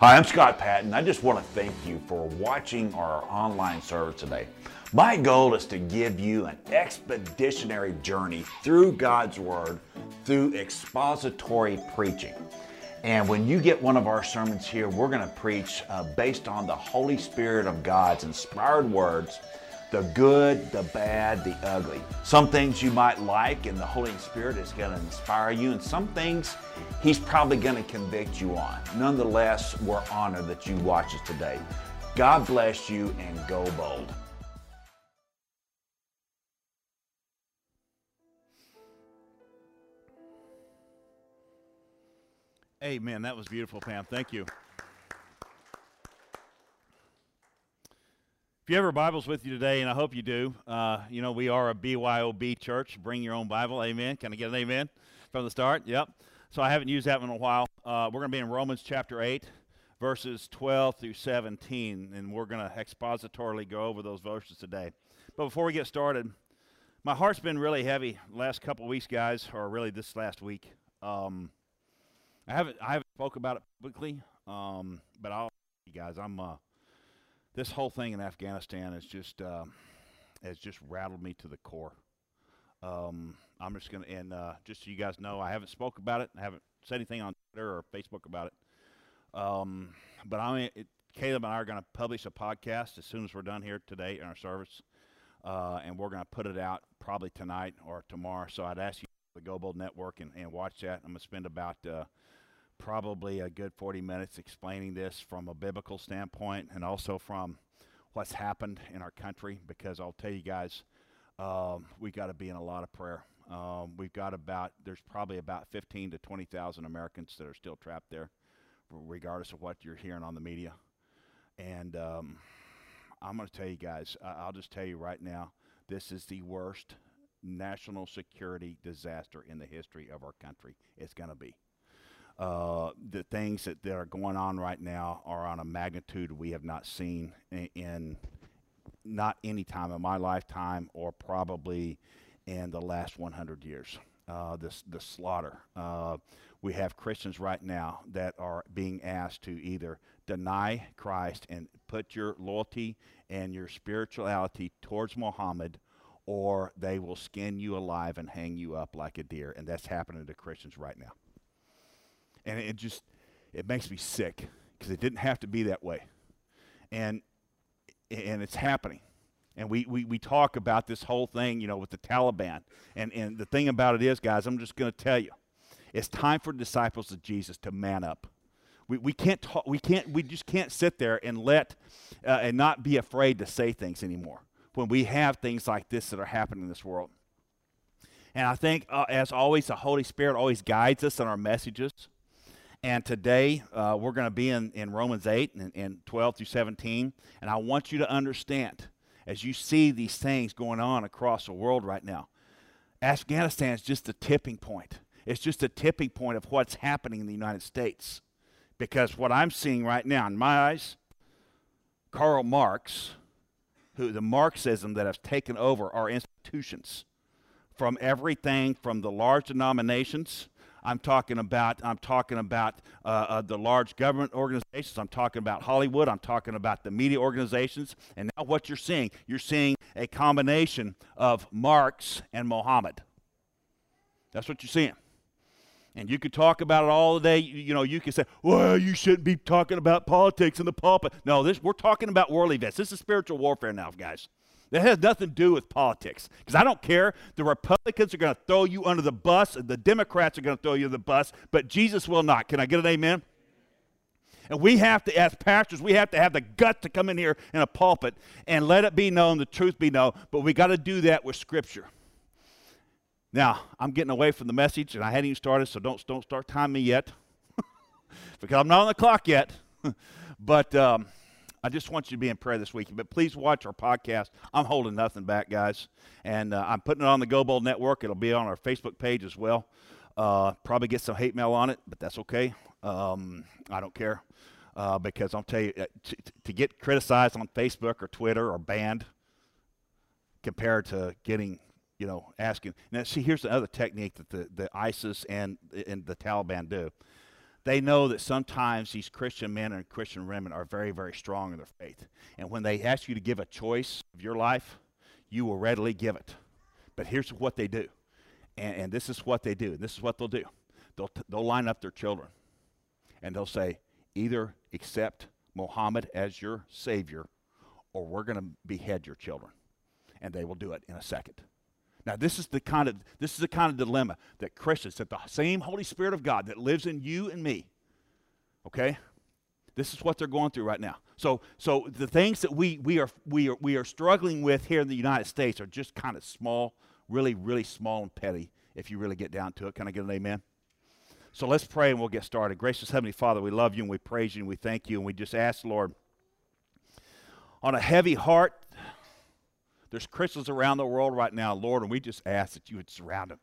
Hi, I'm Scott Patton. I just want to thank you for watching our online service today. My goal is to give you an expeditionary journey through God's Word through expository preaching. And when you get one of our sermons here, we're going to preach uh, based on the Holy Spirit of God's inspired words the good, the bad, the ugly. Some things you might like, and the Holy Spirit is going to inspire you, and some things He's probably going to convict you on. Nonetheless, we're honored that you watch us today. God bless you and go bold. Amen. That was beautiful, Pam. Thank you. If you have your Bibles with you today, and I hope you do, uh, you know, we are a BYOB church. Bring your own Bible. Amen. Can I get an amen from the start? Yep. So I haven't used that one in a while. Uh, we're going to be in Romans chapter 8, verses 12 through 17, and we're going to expositorily go over those verses today. But before we get started, my heart's been really heavy last couple weeks, guys, or really this last week. Um, I haven't I haven't spoke about it publicly, um, but I'll you guys. I'm uh, this whole thing in Afghanistan has just uh, has just rattled me to the core. Um, I'm just gonna and uh, just so you guys know, I haven't spoke about it. I haven't said anything on Twitter or Facebook about it. Um, but I mean, Caleb and I are going to publish a podcast as soon as we're done here today in our service, uh, and we're going to put it out probably tonight or tomorrow. So I'd ask you the Go Bold Network and, and watch that. I'm going to spend about uh, probably a good 40 minutes explaining this from a biblical standpoint and also from what's happened in our country because I'll tell you guys, um, we got to be in a lot of prayer. Um, we've got about, there's probably about 15 to 20,000 Americans that are still trapped there, regardless of what you're hearing on the media. And um, I'm going to tell you guys, I'll just tell you right now, this is the worst national security disaster in the history of our country. It's going to be. Uh, the things that, that are going on right now are on a magnitude we have not seen in, in not any time in my lifetime or probably in the last 100 years. Uh, this the slaughter. Uh, we have Christians right now that are being asked to either deny Christ and put your loyalty and your spirituality towards Muhammad, or they will skin you alive and hang you up like a deer. And that's happening to Christians right now and it just it makes me sick because it didn't have to be that way, and and it's happening. And we, we, we talk about this whole thing, you know, with the Taliban. And, and the thing about it is, guys, I'm just going to tell you, it's time for disciples of Jesus to man up. We, we can't talk, we can't, we just can't sit there and let, uh, and not be afraid to say things anymore when we have things like this that are happening in this world. And I think, uh, as always, the Holy Spirit always guides us in our messages. And today uh, we're going to be in, in Romans 8 and, and 12 through 17. And I want you to understand, as you see these things going on across the world right now, Afghanistan is just a tipping point. It's just a tipping point of what's happening in the United States. Because what I'm seeing right now, in my eyes, Karl Marx, who the Marxism that has taken over our institutions, from everything from the large denominations I'm talking about I'm talking about uh, uh, the large government organizations. I'm talking about Hollywood. I'm talking about the media organizations. And now what you're seeing, you're seeing a combination of Marx and Mohammed. That's what you're seeing. And you could talk about it all day. You, you, know, you could say, well, you shouldn't be talking about politics in the pulpit. No, this, we're talking about worldly events. This is spiritual warfare now, guys. That has nothing to do with politics. Because I don't care. The Republicans are going to throw you under the bus, and the Democrats are going to throw you under the bus, but Jesus will not. Can I get an amen? And we have to, as pastors, we have to have the gut to come in here in a pulpit and let it be known, the truth be known. But we got to do that with Scripture. Now, I'm getting away from the message, and I hadn't even started, so don't, don't start timing me yet, because I'm not on the clock yet. but um, I just want you to be in prayer this week. But please watch our podcast. I'm holding nothing back, guys. And uh, I'm putting it on the Go Bold Network. It'll be on our Facebook page as well. Uh, probably get some hate mail on it, but that's okay. Um, I don't care. Uh, because I'll tell you, uh, to, to get criticized on Facebook or Twitter or banned compared to getting you know, asking. Now, see, here's another technique that the, the ISIS and, and the Taliban do they know that sometimes these Christian men and Christian women are very, very strong in their faith. And when they ask you to give a choice of your life, you will readily give it. But here's what they do. And, and this is what they do. This is what they'll do. They'll, they'll line up their children and they'll say, either accept Muhammad as your Savior or we're going to behead your children. And they will do it in a second. Now, this is the kind of this is the kind of dilemma that Christians, that the same Holy Spirit of God that lives in you and me, okay, this is what they're going through right now. So, so the things that we we are we are we are struggling with here in the United States are just kind of small, really, really small and petty. If you really get down to it, can I get an amen? So let's pray and we'll get started. Gracious Heavenly Father, we love you and we praise you and we thank you and we just ask, Lord, on a heavy heart, there's Christians around the world right now, Lord, and we just ask that you would surround them.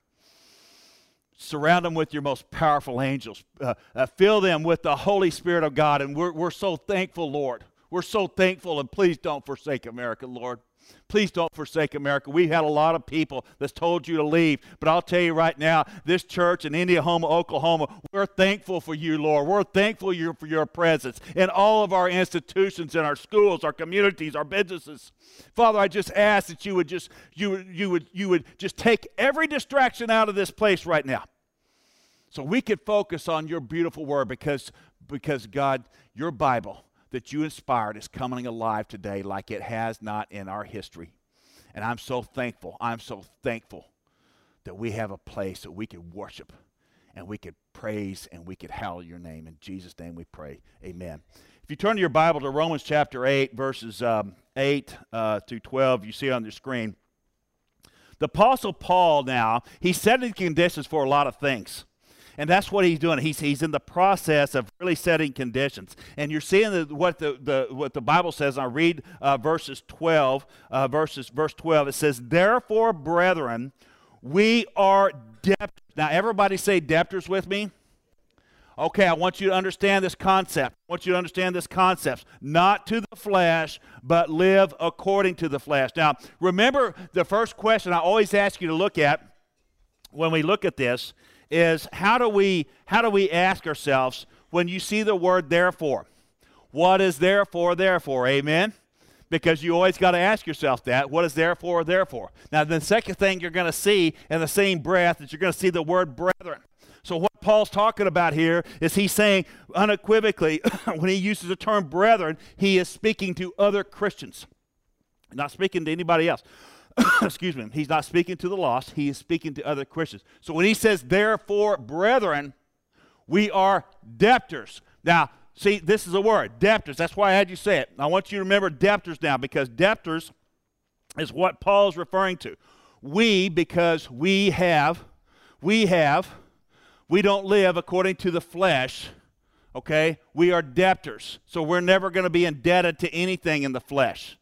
Surround them with your most powerful angels. Uh, uh, fill them with the Holy Spirit of God. And we're, we're so thankful, Lord. We're so thankful. And please don't forsake America, Lord. Please don't forsake America. We've had a lot of people that's told you to leave, but I'll tell you right now, this church in Indianola, Oklahoma, we're thankful for you, Lord. We're thankful for your presence in all of our institutions, in our schools, our communities, our businesses. Father, I just ask that you would just you you would you would just take every distraction out of this place right now. So we could focus on your beautiful word because because God, your Bible that you inspired is coming alive today like it has not in our history. And I'm so thankful. I'm so thankful that we have a place that we can worship and we could praise and we could hallow your name. In Jesus' name we pray. Amen. If you turn to your Bible to Romans chapter 8, verses um, 8 uh, to 12, you see on the screen. The Apostle Paul now, he's setting conditions for a lot of things. And that's what he's doing. He's, he's in the process of really setting conditions. And you're seeing the, what, the, the, what the Bible says. I read uh, verses 12, uh, verses, verse 12. It says, Therefore, brethren, we are debtors. Now, everybody say debtors with me. Okay, I want you to understand this concept. I want you to understand this concept. Not to the flesh, but live according to the flesh. Now, remember the first question I always ask you to look at when we look at this is how do we how do we ask ourselves when you see the word therefore? What is therefore therefore? Amen. Because you always got to ask yourself that. What is therefore therefore? Now, the second thing you're going to see in the same breath is you're going to see the word brethren. So, what Paul's talking about here is he's saying unequivocally, when he uses the term brethren, he is speaking to other Christians, not speaking to anybody else. excuse me, he's not speaking to the lost, he is speaking to other Christians. So when he says, therefore, brethren, we are debtors. Now, see, this is a word, debtors. That's why I had you say it. I want you to remember debtors now because debtors is what Paul's referring to. We, because we have, we have, we don't live according to the flesh, okay? We are debtors. So we're never going to be indebted to anything in the flesh.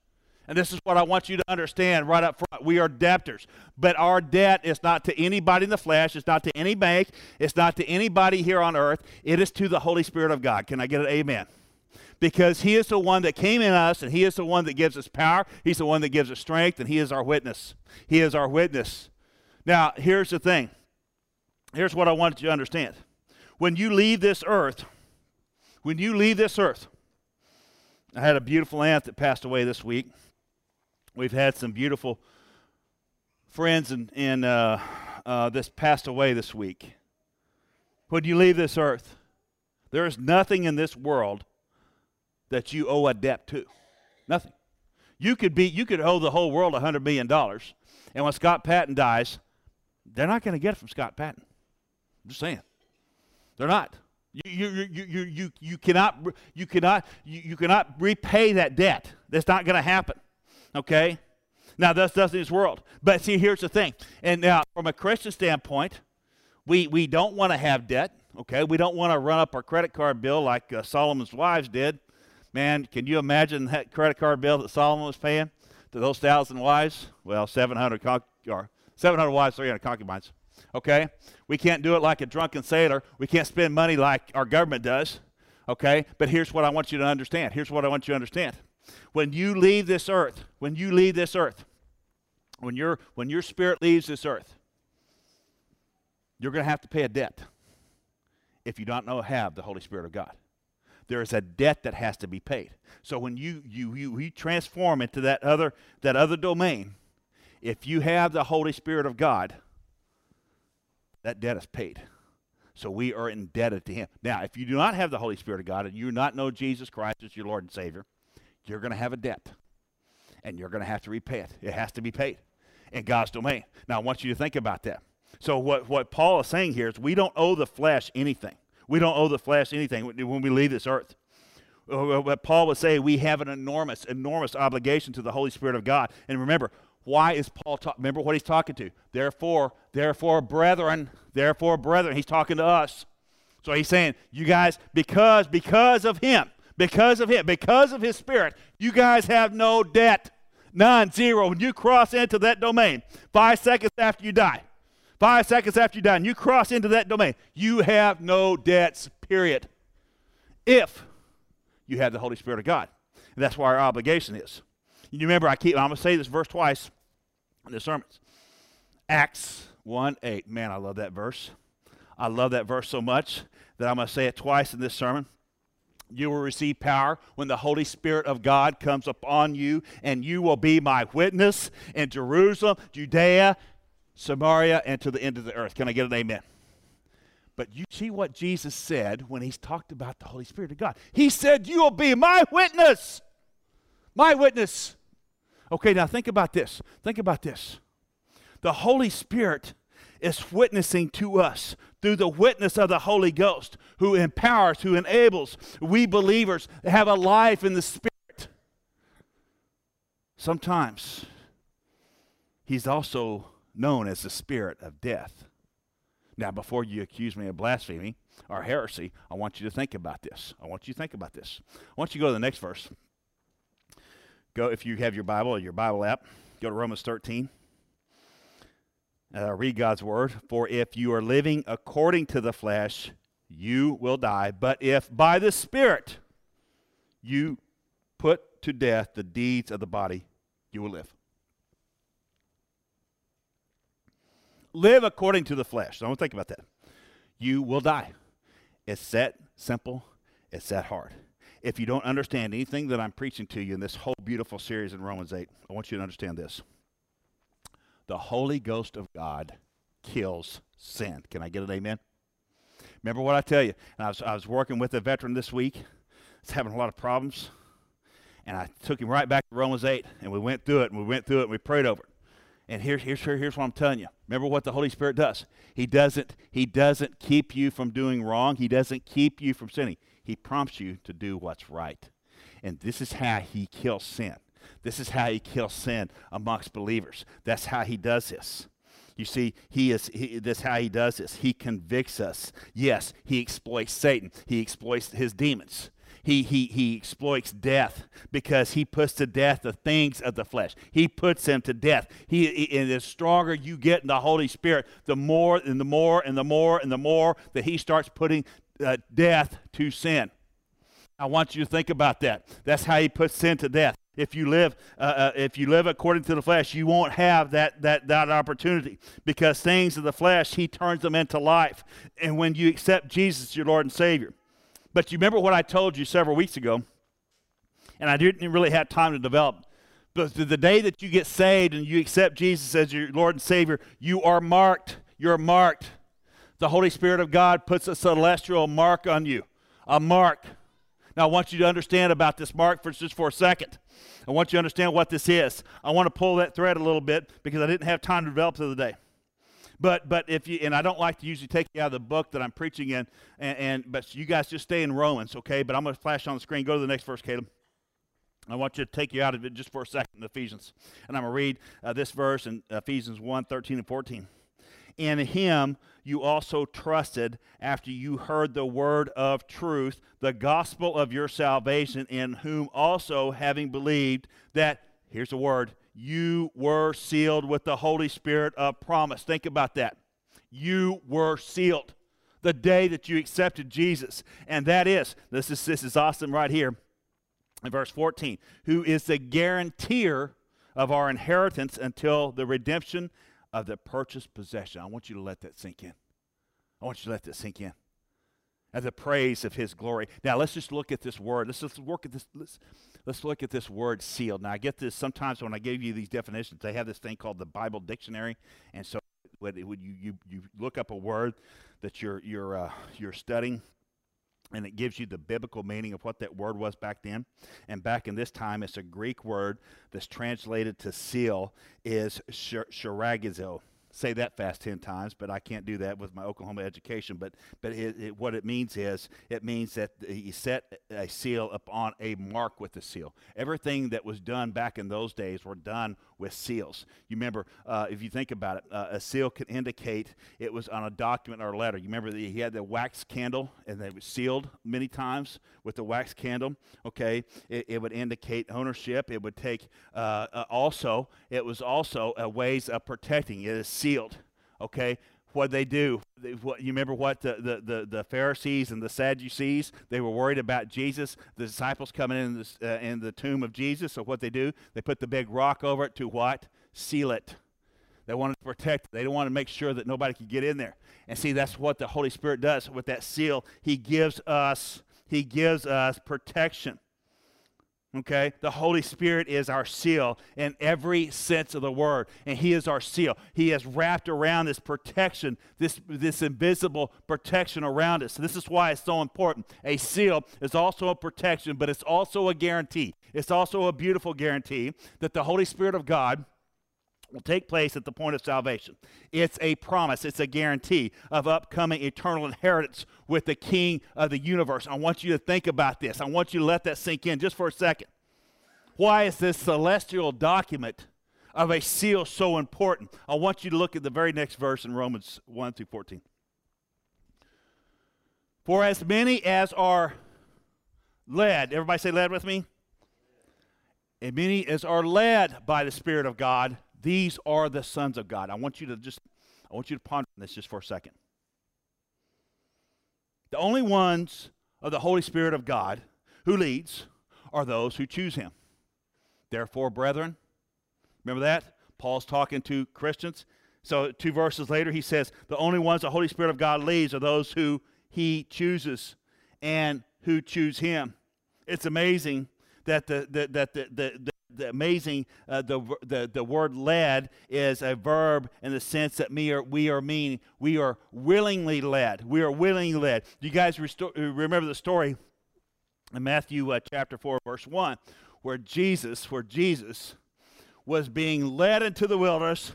And this is what I want you to understand right up front. We are debtors. But our debt is not to anybody in the flesh, it's not to any bank, it's not to anybody here on earth. It is to the Holy Spirit of God. Can I get an amen? Because He is the one that came in us, and He is the one that gives us power. He's the one that gives us strength, and He is our witness. He is our witness. Now, here's the thing. Here's what I want you to understand. When you leave this earth, when you leave this earth, I had a beautiful aunt that passed away this week. We've had some beautiful friends and, and uh, uh, this passed away this week. When you leave this earth, there is nothing in this world that you owe a debt to. Nothing. You could be you could owe the whole world hundred million dollars, and when Scott Patton dies, they're not going to get it from Scott Patton. I'm just saying, they're not. You, you, you, you, you, you cannot you cannot you, you cannot repay that debt. That's not going to happen. Okay? Now, thus does this world. But see, here's the thing. And now, from a Christian standpoint, we, we don't want to have debt. Okay? We don't want to run up our credit card bill like uh, Solomon's wives did. Man, can you imagine that credit card bill that Solomon was paying to those thousand wives? Well, 700 con- or 700 wives, 300 concubines. Okay? We can't do it like a drunken sailor. We can't spend money like our government does. Okay? But here's what I want you to understand. Here's what I want you to understand. When you leave this earth, when you leave this earth, when your when your spirit leaves this earth, you're going to have to pay a debt. if you don't know have the Holy Spirit of God. There is a debt that has to be paid. So when you you you, you transform into that other that other domain, if you have the Holy Spirit of God, that debt is paid. So we are indebted to Him. Now, if you do not have the Holy Spirit of God and you do not know Jesus Christ as your Lord and Savior, you're going to have a debt. And you're going to have to repay it. It has to be paid in God's domain. Now, I want you to think about that. So, what, what Paul is saying here is we don't owe the flesh anything. We don't owe the flesh anything when we leave this earth. What Paul would say, we have an enormous, enormous obligation to the Holy Spirit of God. And remember, why is Paul talking? Remember what he's talking to. Therefore, therefore, brethren, therefore, brethren. He's talking to us. So he's saying, you guys, because, because of him, because of him, because of his spirit, you guys have no debt. None, zero. When you cross into that domain, five seconds after you die, five seconds after you die, and you cross into that domain, you have no debts, period. If you have the Holy Spirit of God. And that's why our obligation is. You remember, I keep, I'm going to say this verse twice in the sermons. Acts 1 8. Man, I love that verse. I love that verse so much that I'm going to say it twice in this sermon. You will receive power when the Holy Spirit of God comes upon you, and you will be my witness in Jerusalem, Judea, Samaria, and to the end of the earth. Can I get an amen? But you see what Jesus said when he's talked about the Holy Spirit of God. He said, You will be my witness. My witness. Okay, now think about this. Think about this. The Holy Spirit is witnessing to us through the witness of the Holy Ghost, who empowers, who enables we believers to have a life in the Spirit. Sometimes He's also known as the Spirit of death. Now, before you accuse me of blasphemy or heresy, I want you to think about this. I want you to think about this. I want you to go to the next verse. Go, if you have your Bible or your Bible app, go to Romans 13. Uh, read God's word. For if you are living according to the flesh, you will die. But if by the Spirit you put to death the deeds of the body, you will live. Live according to the flesh. Don't think about that. You will die. It's that simple. It's that hard if you don't understand anything that I'm preaching to you in this whole beautiful series in Romans 8, I want you to understand this. The Holy Ghost of God kills sin. Can I get an amen? Remember what I tell you? I was, I was working with a veteran this week. He's having a lot of problems. And I took him right back to Romans 8, and we went through it, and we went through it, and we prayed over it. And here's, here's, here's what I'm telling you. Remember what the Holy Spirit does. He doesn't, he doesn't keep you from doing wrong. He doesn't keep you from sinning. He prompts you to do what's right. And this is how he kills sin. This is how he kills sin amongst believers. That's how he does this. You see, he is he, this how he does this. He convicts us. Yes, he exploits Satan. He exploits his demons. He, he, he exploits death because he puts to death the things of the flesh. He puts them to death. He, he, and the stronger you get in the Holy Spirit, the more and the more and the more and the more that he starts putting uh, death to sin. I want you to think about that. That's how he puts sin to death. If you live, uh, uh, if you live according to the flesh, you won't have that, that, that opportunity because things of the flesh, he turns them into life. And when you accept Jesus, your Lord and Savior. But you remember what I told you several weeks ago, and I didn't really have time to develop. But the day that you get saved and you accept Jesus as your Lord and Savior, you are marked. You're marked the Holy Spirit of God puts a celestial mark on you, a mark. Now, I want you to understand about this mark for just for a second. I want you to understand what this is. I want to pull that thread a little bit because I didn't have time to develop the other day. But but if you and I don't like to usually take you out of the book that I'm preaching in, and, and but you guys just stay in Romans, okay? But I'm going to flash on the screen. Go to the next verse, Caleb. I want you to take you out of it just for a second in Ephesians. And I'm going to read uh, this verse in Ephesians 1 13 and 14. In him you also trusted after you heard the word of truth, the gospel of your salvation, in whom also, having believed, that, here's the word, you were sealed with the Holy Spirit of promise. Think about that. You were sealed the day that you accepted Jesus. And that is, this is, this is awesome right here in verse 14, who is the guarantor of our inheritance until the redemption of the purchased possession. I want you to let that sink in. I want you to let that sink in. as a praise of his glory. Now let's just look at this word. Let's just work at this. Let's, let's look at this word sealed. Now I get this sometimes when I give you these definitions, they have this thing called the Bible dictionary, and so when, when you, you you look up a word that you're you're uh, you're studying. And it gives you the biblical meaning of what that word was back then. And back in this time, it's a Greek word that's translated to seal is charagizo say that fast 10 times, but I can't do that with my Oklahoma education. But, but it, it, what it means is it means that he set a seal upon a mark with the seal. Everything that was done back in those days were done with seals. You remember, uh, if you think about it, uh, a seal could indicate it was on a document or a letter. You remember that he had the wax candle and it was sealed many times with the wax candle. Okay, it, it would indicate ownership. It would take uh, uh also, it was also a ways of protecting. It is sealed. Okay, what they do. You remember what the, the, the, the, Pharisees and the Sadducees, they were worried about Jesus, the disciples coming in, uh, in the tomb of Jesus. So what they do, they put the big rock over it to what? Seal it. They wanted to protect it. They don't want to make sure that nobody could get in there. And see, that's what the Holy Spirit does with that seal. He gives us, he gives us protection. Okay? The Holy Spirit is our seal in every sense of the word. And He is our seal. He has wrapped around this protection, this, this invisible protection around us. So this is why it's so important. A seal is also a protection, but it's also a guarantee. It's also a beautiful guarantee that the Holy Spirit of God will take place at the point of salvation. It's a promise, it's a guarantee of upcoming eternal inheritance with the King of the universe. I want you to think about this. I want you to let that sink in just for a second. Why is this celestial document of a seal so important? I want you to look at the very next verse in Romans 1 through 14. For as many as are led, everybody say led with me? And many as are led by the Spirit of God, these are the sons of God. I want you to just I want you to ponder this just for a second. The only ones of the Holy Spirit of God who leads are those who choose him. Therefore, brethren, remember that? Paul's talking to Christians. So, two verses later, he says, The only ones the Holy Spirit of God leads are those who he chooses and who choose him. It's amazing that the, the, that the, the, the amazing uh, the, the the word led is a verb in the sense that we are we are mean we are willingly led. We are willingly led. You guys resto- remember the story in matthew uh, chapter 4 verse 1 where jesus where jesus was being led into the wilderness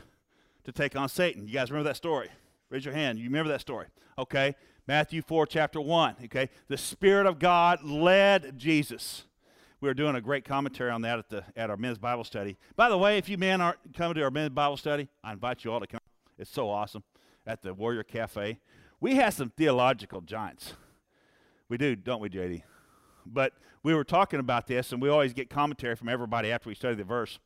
to take on satan. You guys remember that story? Raise your hand. You remember that story? Okay. Matthew 4 chapter 1 okay. The spirit of god led jesus we were doing a great commentary on that at the at our men's Bible study. By the way, if you men aren't coming to our men's Bible study, I invite you all to come. It's so awesome at the Warrior Cafe. We have some theological giants. We do, don't we, JD? But we were talking about this, and we always get commentary from everybody after we study the verse.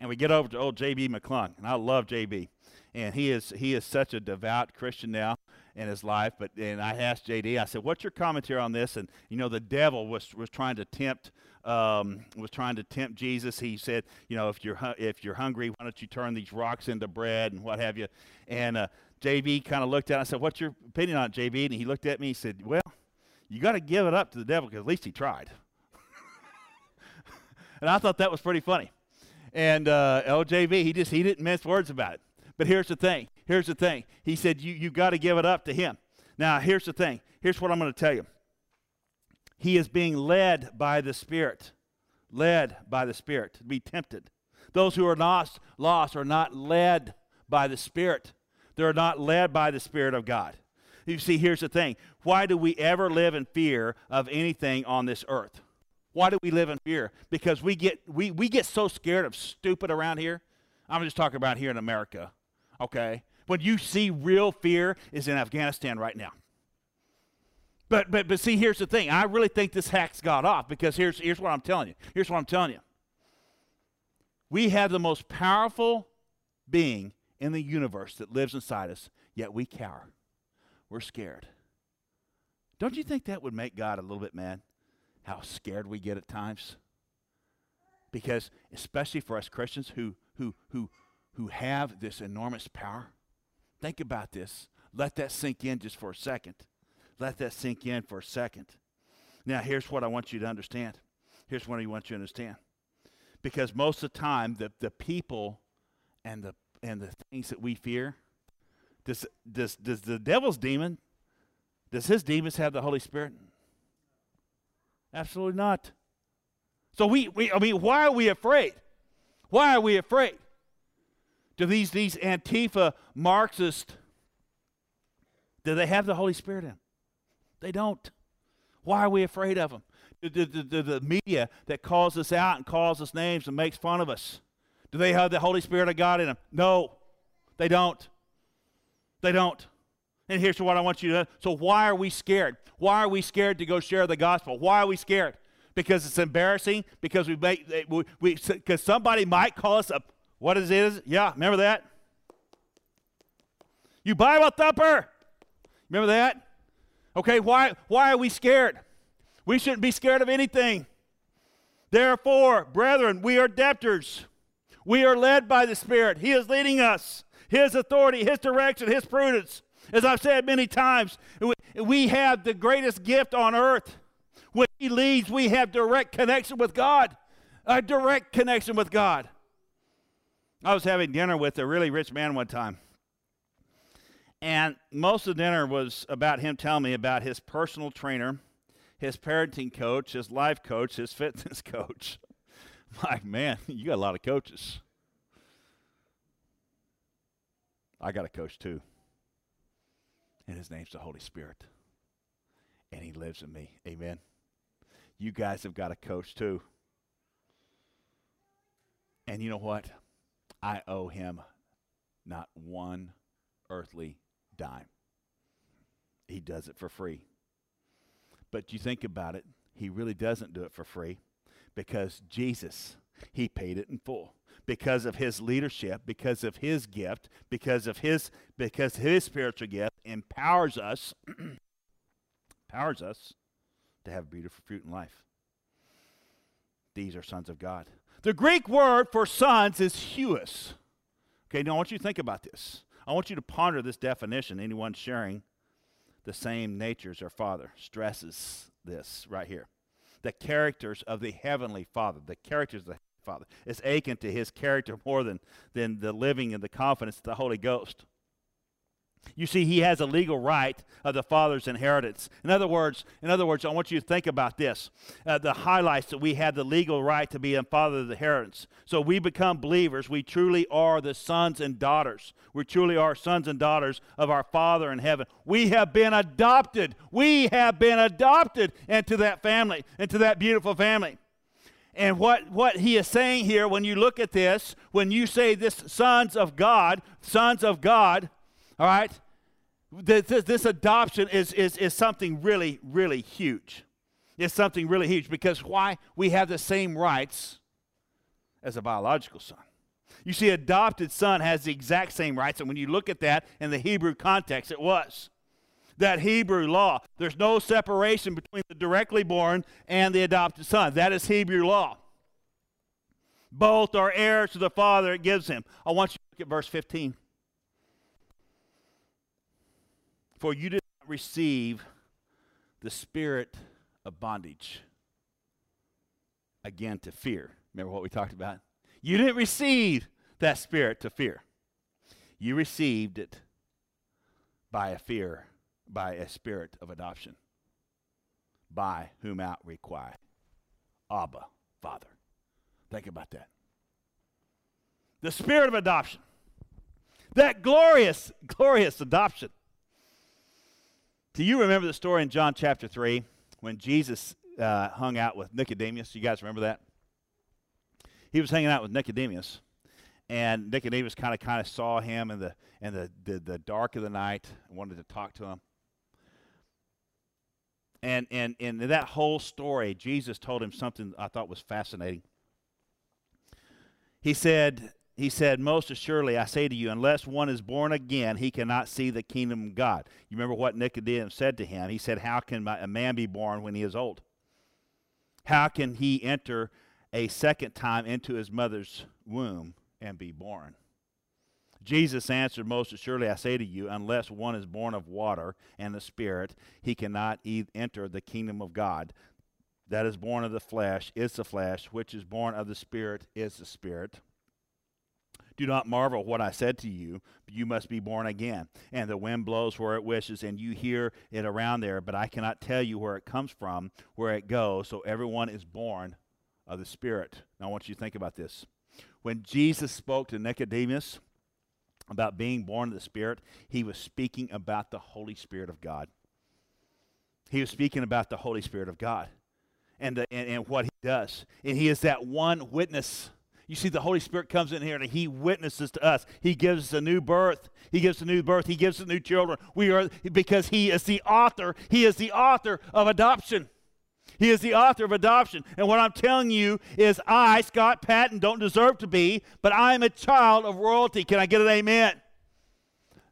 And we get over to old JB McClung, and I love JB. And he is he is such a devout Christian now in his life. But and I asked JD, I said, "What's your commentary on this?" And you know, the devil was was trying to tempt um, was trying to tempt Jesus. He said, you know, if you're if you're hungry, why don't you turn these rocks into bread and what have you? And uh, JB kind of looked at. it. I said, "What's your opinion on it, JB?" And he looked at me. He said, "Well, you got to give it up to the devil because at least he tried." and I thought that was pretty funny. And uh, LJB, he just he didn't mince words about it. But here's the thing. Here's the thing. He said, "You you got to give it up to him." Now, here's the thing. Here's what I'm going to tell you. He is being led by the Spirit, led by the Spirit to be tempted. Those who are not lost are not led by the Spirit. They're not led by the Spirit of God. You see, here's the thing. Why do we ever live in fear of anything on this earth? Why do we live in fear? Because we get we, we get so scared of stupid around here. I'm just talking about here in America. Okay? When you see real fear is in Afghanistan right now. But, but, but see, here's the thing. I really think this hacks God off because here's, here's what I'm telling you. Here's what I'm telling you. We have the most powerful being in the universe that lives inside us, yet we cower. We're scared. Don't you think that would make God a little bit mad? How scared we get at times? Because, especially for us Christians who, who, who, who have this enormous power, think about this. Let that sink in just for a second. Let that sink in for a second. Now, here's what I want you to understand. Here's what I want you to understand. Because most of the time, the, the people and the, and the things that we fear, does, does, does the devil's demon, does his demons have the Holy Spirit? Absolutely not. So we, we I mean, why are we afraid? Why are we afraid? Do these these Antifa Marxist do they have the Holy Spirit in? them? They don't. Why are we afraid of them? The, the, the, media that calls us out and calls us names and makes fun of us, do they have the Holy Spirit of God in them? No, they don't. They don't. And here's what I want you to know. So, why are we scared? Why are we scared to go share the gospel? Why are we scared? Because it's embarrassing? Because we make, because somebody might call us a, what is it? Yeah, remember that? You Bible thumper. Remember that? Okay, why, why are we scared? We shouldn't be scared of anything. Therefore, brethren, we are debtors. We are led by the Spirit. He is leading us. His authority, His direction, His prudence. As I've said many times, we have the greatest gift on earth. When He leads, we have direct connection with God. A direct connection with God. I was having dinner with a really rich man one time. And most of the dinner was about him telling me about his personal trainer, his parenting coach, his life coach, his fitness coach. like, man, you got a lot of coaches. I got a coach too. And his name's the Holy Spirit. And he lives in me. Amen. You guys have got a coach too. And you know what? I owe him not one earthly dime. He does it for free. But you think about it, he really doesn't do it for free because Jesus, he paid it in full. Because of his leadership, because of his gift, because of his because his spiritual gift empowers us empowers us to have beautiful fruit in life. These are sons of God. The Greek word for sons is huios. Okay, now I want you to think about this. I want you to ponder this definition. Anyone sharing the same nature as our Father stresses this right here. The characters of the Heavenly Father, the characters of the Father. It's akin to his character more than, than the living and the confidence of the Holy Ghost. You see, he has a legal right of the father's inheritance. In other words, in other words, I want you to think about this. Uh, the highlights that we have the legal right to be a father's inheritance. So we become believers. We truly are the sons and daughters. We truly are sons and daughters of our Father in heaven. We have been adopted. We have been adopted into that family, into that beautiful family. And what, what he is saying here, when you look at this, when you say this sons of God, sons of God, all right? This, this adoption is, is, is something really, really huge. It's something really huge because why? We have the same rights as a biological son. You see, adopted son has the exact same rights, and when you look at that in the Hebrew context, it was that Hebrew law. There's no separation between the directly born and the adopted son. That is Hebrew law. Both are heirs to the Father it gives him. I want you to look at verse 15. For you did not receive the spirit of bondage again to fear. Remember what we talked about? You didn't receive that spirit to fear. You received it by a fear, by a spirit of adoption, by whom out require. Abba, Father. Think about that. The spirit of adoption. That glorious, glorious adoption. Do you remember the story in John chapter 3 when Jesus uh, hung out with Nicodemus? You guys remember that? He was hanging out with Nicodemus, and Nicodemus kind of kind of saw him in the in the, the, the dark of the night and wanted to talk to him. And, and, and in that whole story, Jesus told him something I thought was fascinating. He said, he said, Most assuredly, I say to you, unless one is born again, he cannot see the kingdom of God. You remember what Nicodemus said to him? He said, How can a man be born when he is old? How can he enter a second time into his mother's womb and be born? Jesus answered, Most assuredly I say to you, unless one is born of water and the Spirit, he cannot e- enter the kingdom of God. That is born of the flesh is the flesh, which is born of the Spirit is the Spirit. Do not marvel what I said to you, you must be born again. And the wind blows where it wishes, and you hear it around there, but I cannot tell you where it comes from, where it goes. So everyone is born of the Spirit. Now I want you to think about this. When Jesus spoke to Nicodemus about being born of the Spirit, he was speaking about the Holy Spirit of God. He was speaking about the Holy Spirit of God and, the, and, and what he does. And he is that one witness you see, the Holy Spirit comes in here and He witnesses to us. He gives us a new birth. He gives a new birth. He gives us new children. We are because He is the author. He is the author of adoption. He is the author of adoption. And what I'm telling you is, I, Scott Patton, don't deserve to be, but I am a child of royalty. Can I get an amen?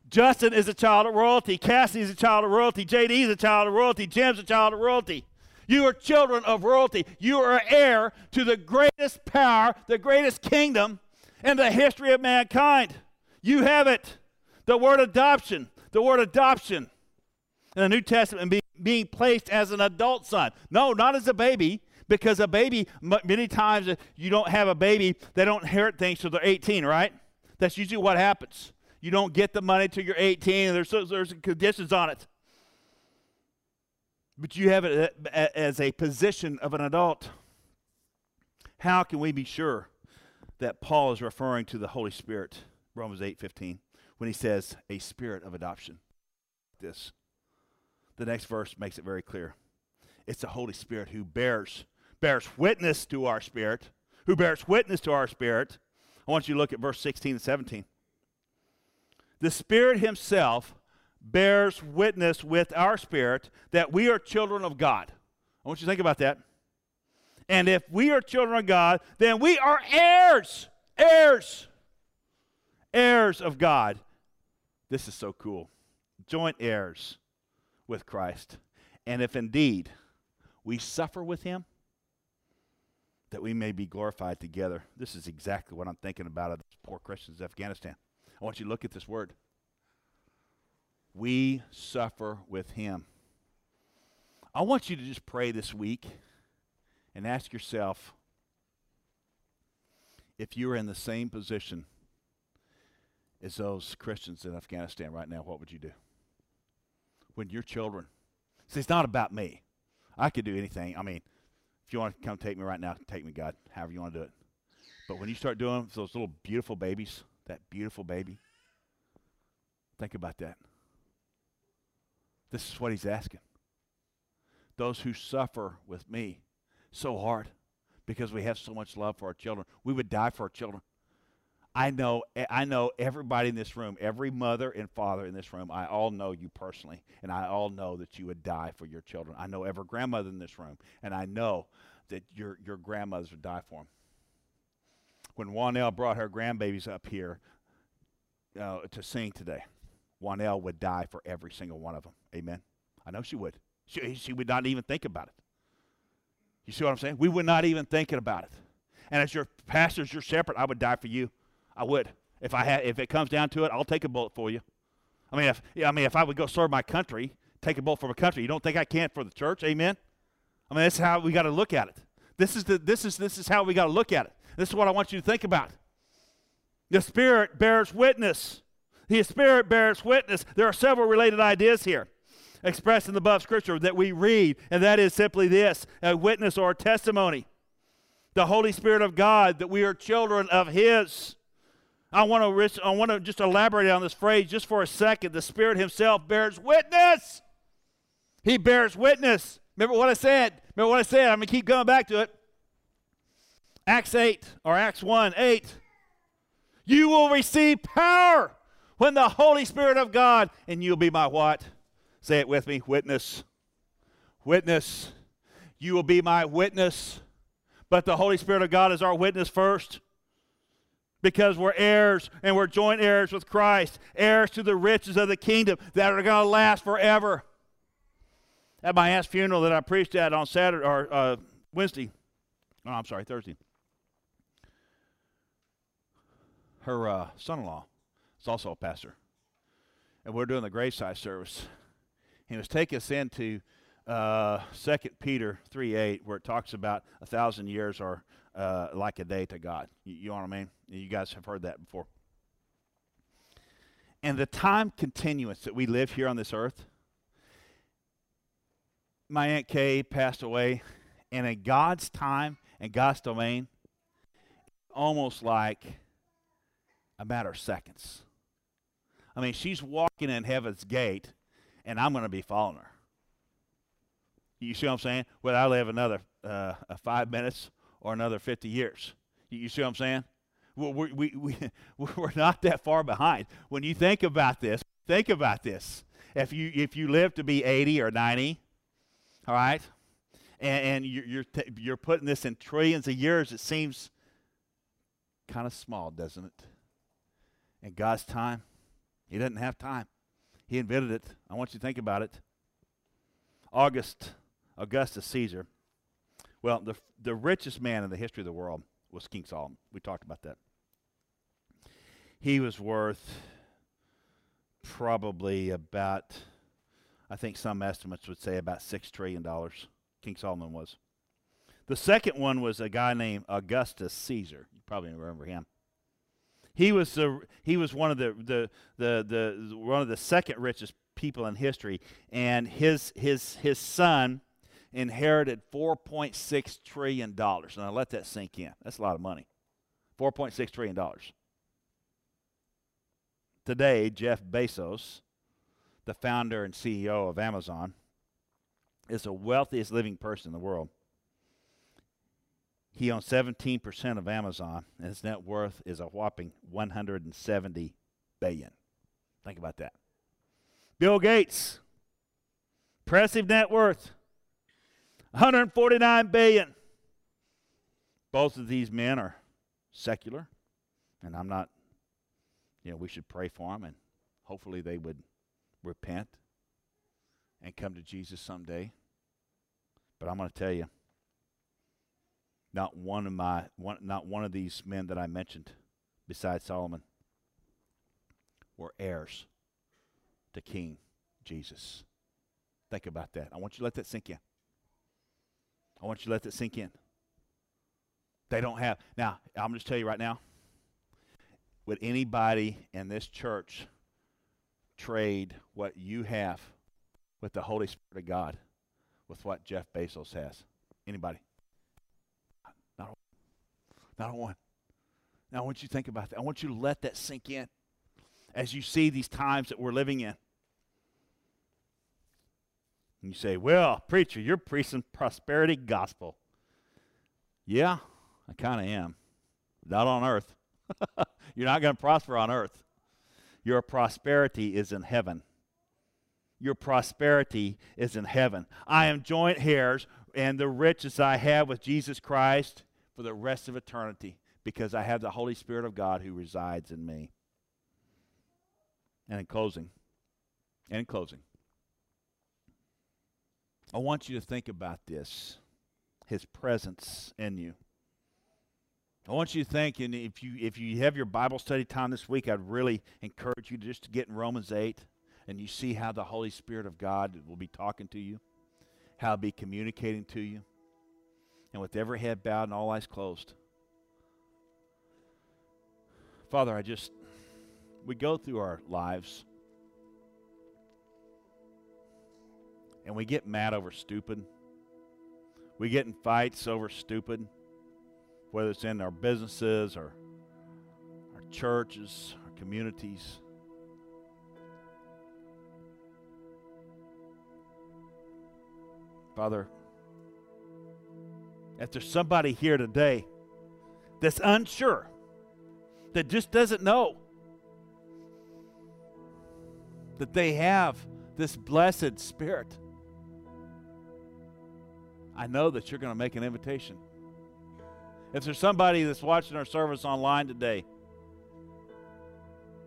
Justin is a child of royalty. Cassie is a child of royalty. JD is a child of royalty. Jim's a child of royalty. You are children of royalty. You are heir to the greatest power, the greatest kingdom in the history of mankind. You have it. The word adoption. The word adoption in the New Testament being, placed as an adult son. No, not as a baby, because a baby, many times uh, you don't have a baby, they don't inherit things till they're 18, right? That's usually what happens. You don't get the money till you're 18, and there's, there's conditions on it but you have it uh, as a position of an adult. How can we be sure that Paul is referring to the Holy Spirit, Romans 8:15, when he says a spirit of adoption? This. The next verse makes it very clear. It's the Holy Spirit who bears bears witness to our spirit, who bears witness to our spirit. I want you to look at verse 16 and 17. The Spirit himself bears witness with our spirit that we are children of God. I want you to think about that. And if we are children of God, then we are heirs, heirs, heirs of God. This is so cool. Joint heirs with Christ. And if indeed we suffer with him, that we may be glorified together. This is exactly what I'm thinking about of poor Christians in Afghanistan. I want you to look at this word we suffer with him. I want you to just pray this week and ask yourself if you're in the same position as those Christians in Afghanistan right now, what would you do? When your children, see, it's not about me. I could do anything. I mean, if you want to come take me right now, take me, God, however you want to do it. But when you start doing those little beautiful babies, that beautiful baby, think about that. This is what he's asking. Those who suffer with me so hard because we have so much love for our children. We would die for our children. I know I know everybody in this room, every mother and father in this room, I all know you personally, and I all know that you would die for your children. I know every grandmother in this room, and I know that your your grandmothers would die for them. When Wanell brought her grandbabies up here uh, to sing today, Wanell would die for every single one of them. Amen. I know she would. She, she would not even think about it. You see what I'm saying? We would not even thinking about it. And as your pastor, as your shepherd, I would die for you. I would. If I had, if it comes down to it, I'll take a bullet for you. I mean, if I mean, if I would go serve my country, take a bullet for my country. You don't think I can't for the church? Amen. I mean, that's how we got to look at it. This is the this is this is how we got to look at it. This is what I want you to think about. The Spirit bears witness. His Spirit bears witness. There are several related ideas here expressed in the above scripture that we read, and that is simply this a witness or a testimony. The Holy Spirit of God, that we are children of His. I want to I want to just elaborate on this phrase just for a second. The Spirit Himself bears witness. He bears witness. Remember what I said? Remember what I said? I'm going to keep going back to it. Acts 8 or Acts 1 8. You will receive power when the Holy Spirit of God, and you'll be my what? Say it with me witness. Witness. You will be my witness. But the Holy Spirit of God is our witness first because we're heirs and we're joint heirs with Christ, heirs to the riches of the kingdom that are going to last forever. At my aunt's funeral that I preached at on Saturday or uh, Wednesday, oh, I'm sorry, Thursday, her uh, son-in-law is also a pastor. And we're doing the graveside service. He was taking us into uh, 2 Peter 3 8, where it talks about a thousand years are uh, like a day to God. You, you know what I mean? You guys have heard that before. And the time continuance that we live here on this earth, my Aunt Kay passed away, and in God's time and God's domain, almost like a matter of seconds. I mean, she's walking in heaven's gate, and I'm going to be following her. You see what I'm saying? Whether I live another uh, five minutes or another 50 years. You, see what I'm saying? We, we, we, we're not that far behind. When you think about this, think about this. If you, if you live to be 80 or 90, all right, and, and you're, you're, you're putting this in trillions of years, it seems kind of small, doesn't it? In God's time, He doesn't have time. He invented it. I want you to think about it. August, Augustus Caesar well, the, the richest man in the history of the world was King Solomon. We talked about that. He was worth probably about, I think some estimates would say about $6 trillion. King Solomon was. The second one was a guy named Augustus Caesar. You probably remember him. He was the he was one of the, the the the one of the second richest people in history, and his his his son inherited $4.6 trillion. Now, let that sink in. That's a lot of money. $4.6 trillion. Today, Jeff Bezos, the founder and CEO of Amazon, is the wealthiest living person in the world. He owns 17% of Amazon, and his net worth is a whopping 170 billion. Think about that. Bill Gates, impressive net worth, 149 billion. Both of these men are secular, and I'm not, you know, we should pray for them, and hopefully they would repent and come to Jesus someday. But I'm going to tell you, not one of my, one, not one of these men that I mentioned, besides Solomon, were heirs to King Jesus. Think about that. I want you to let that sink in. I want you to let that sink in. They don't have. Now, I'm just tell you right now. Would anybody in this church trade what you have with the Holy Spirit of God with what Jeff Bezos has? Anybody? Not, one. Now, I want you to think about that. I want you to let that sink in as you see these times that we're living in. And you say, Well, preacher, you're preaching prosperity gospel. Yeah, I kind of am. Not on earth. you're not going to prosper on earth. Your prosperity is in heaven. Your prosperity is in heaven. I am joint heirs and the riches I have with Jesus Christ for the rest of eternity because I have the Holy Spirit of God who resides in me. And in closing, and in closing, I want you to think about this his presence in you. I want you to think, and if you if you have your Bible study time this week, I'd really encourage you to just to get in Romans eight, and you see how the Holy Spirit of God will be talking to you, how He'll be communicating to you, and with every head bowed and all eyes closed. Father, I just we go through our lives and we get mad over stupid. We get in fights over stupid, whether it's in our businesses or our churches, our communities. Father, if there's somebody here today that's unsure, that just doesn't know that they have this blessed spirit, I know that you're going to make an invitation. If there's somebody that's watching our service online today,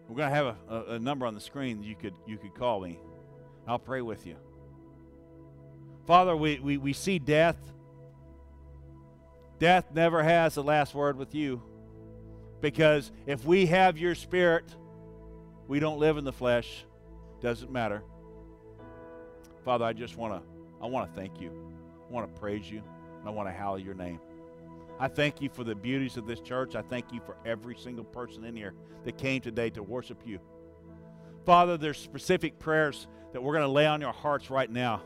we're going to have a, a, number on the screen you could you could call me. I'll pray with you. Father, we, we, we see death. Death never has the last word with you. Because if we have your spirit, We don't live in the flesh. Doesn't matter. Father, I just want to I want to thank you. I want to praise you. And I want to hallow your name. I thank you for the beauties of this church. I thank you for every single person in here that came today to worship you. Father, there's specific prayers that we're going to lay on your hearts right now.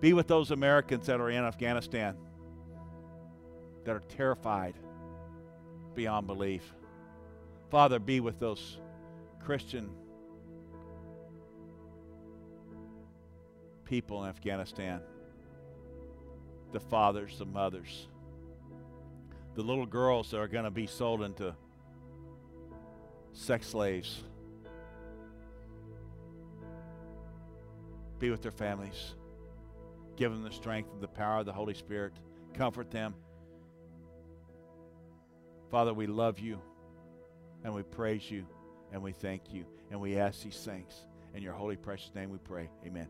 Be with those Americans that are in Afghanistan that are terrified beyond belief. Father, be with those Christian people in Afghanistan the fathers, the mothers, the little girls that are going to be sold into sex slaves. Be with their families. Give them the strength and the power of the Holy Spirit. Comfort them. Father, we love you and we praise you and we thank you and we ask these things. In your holy, precious name we pray. Amen.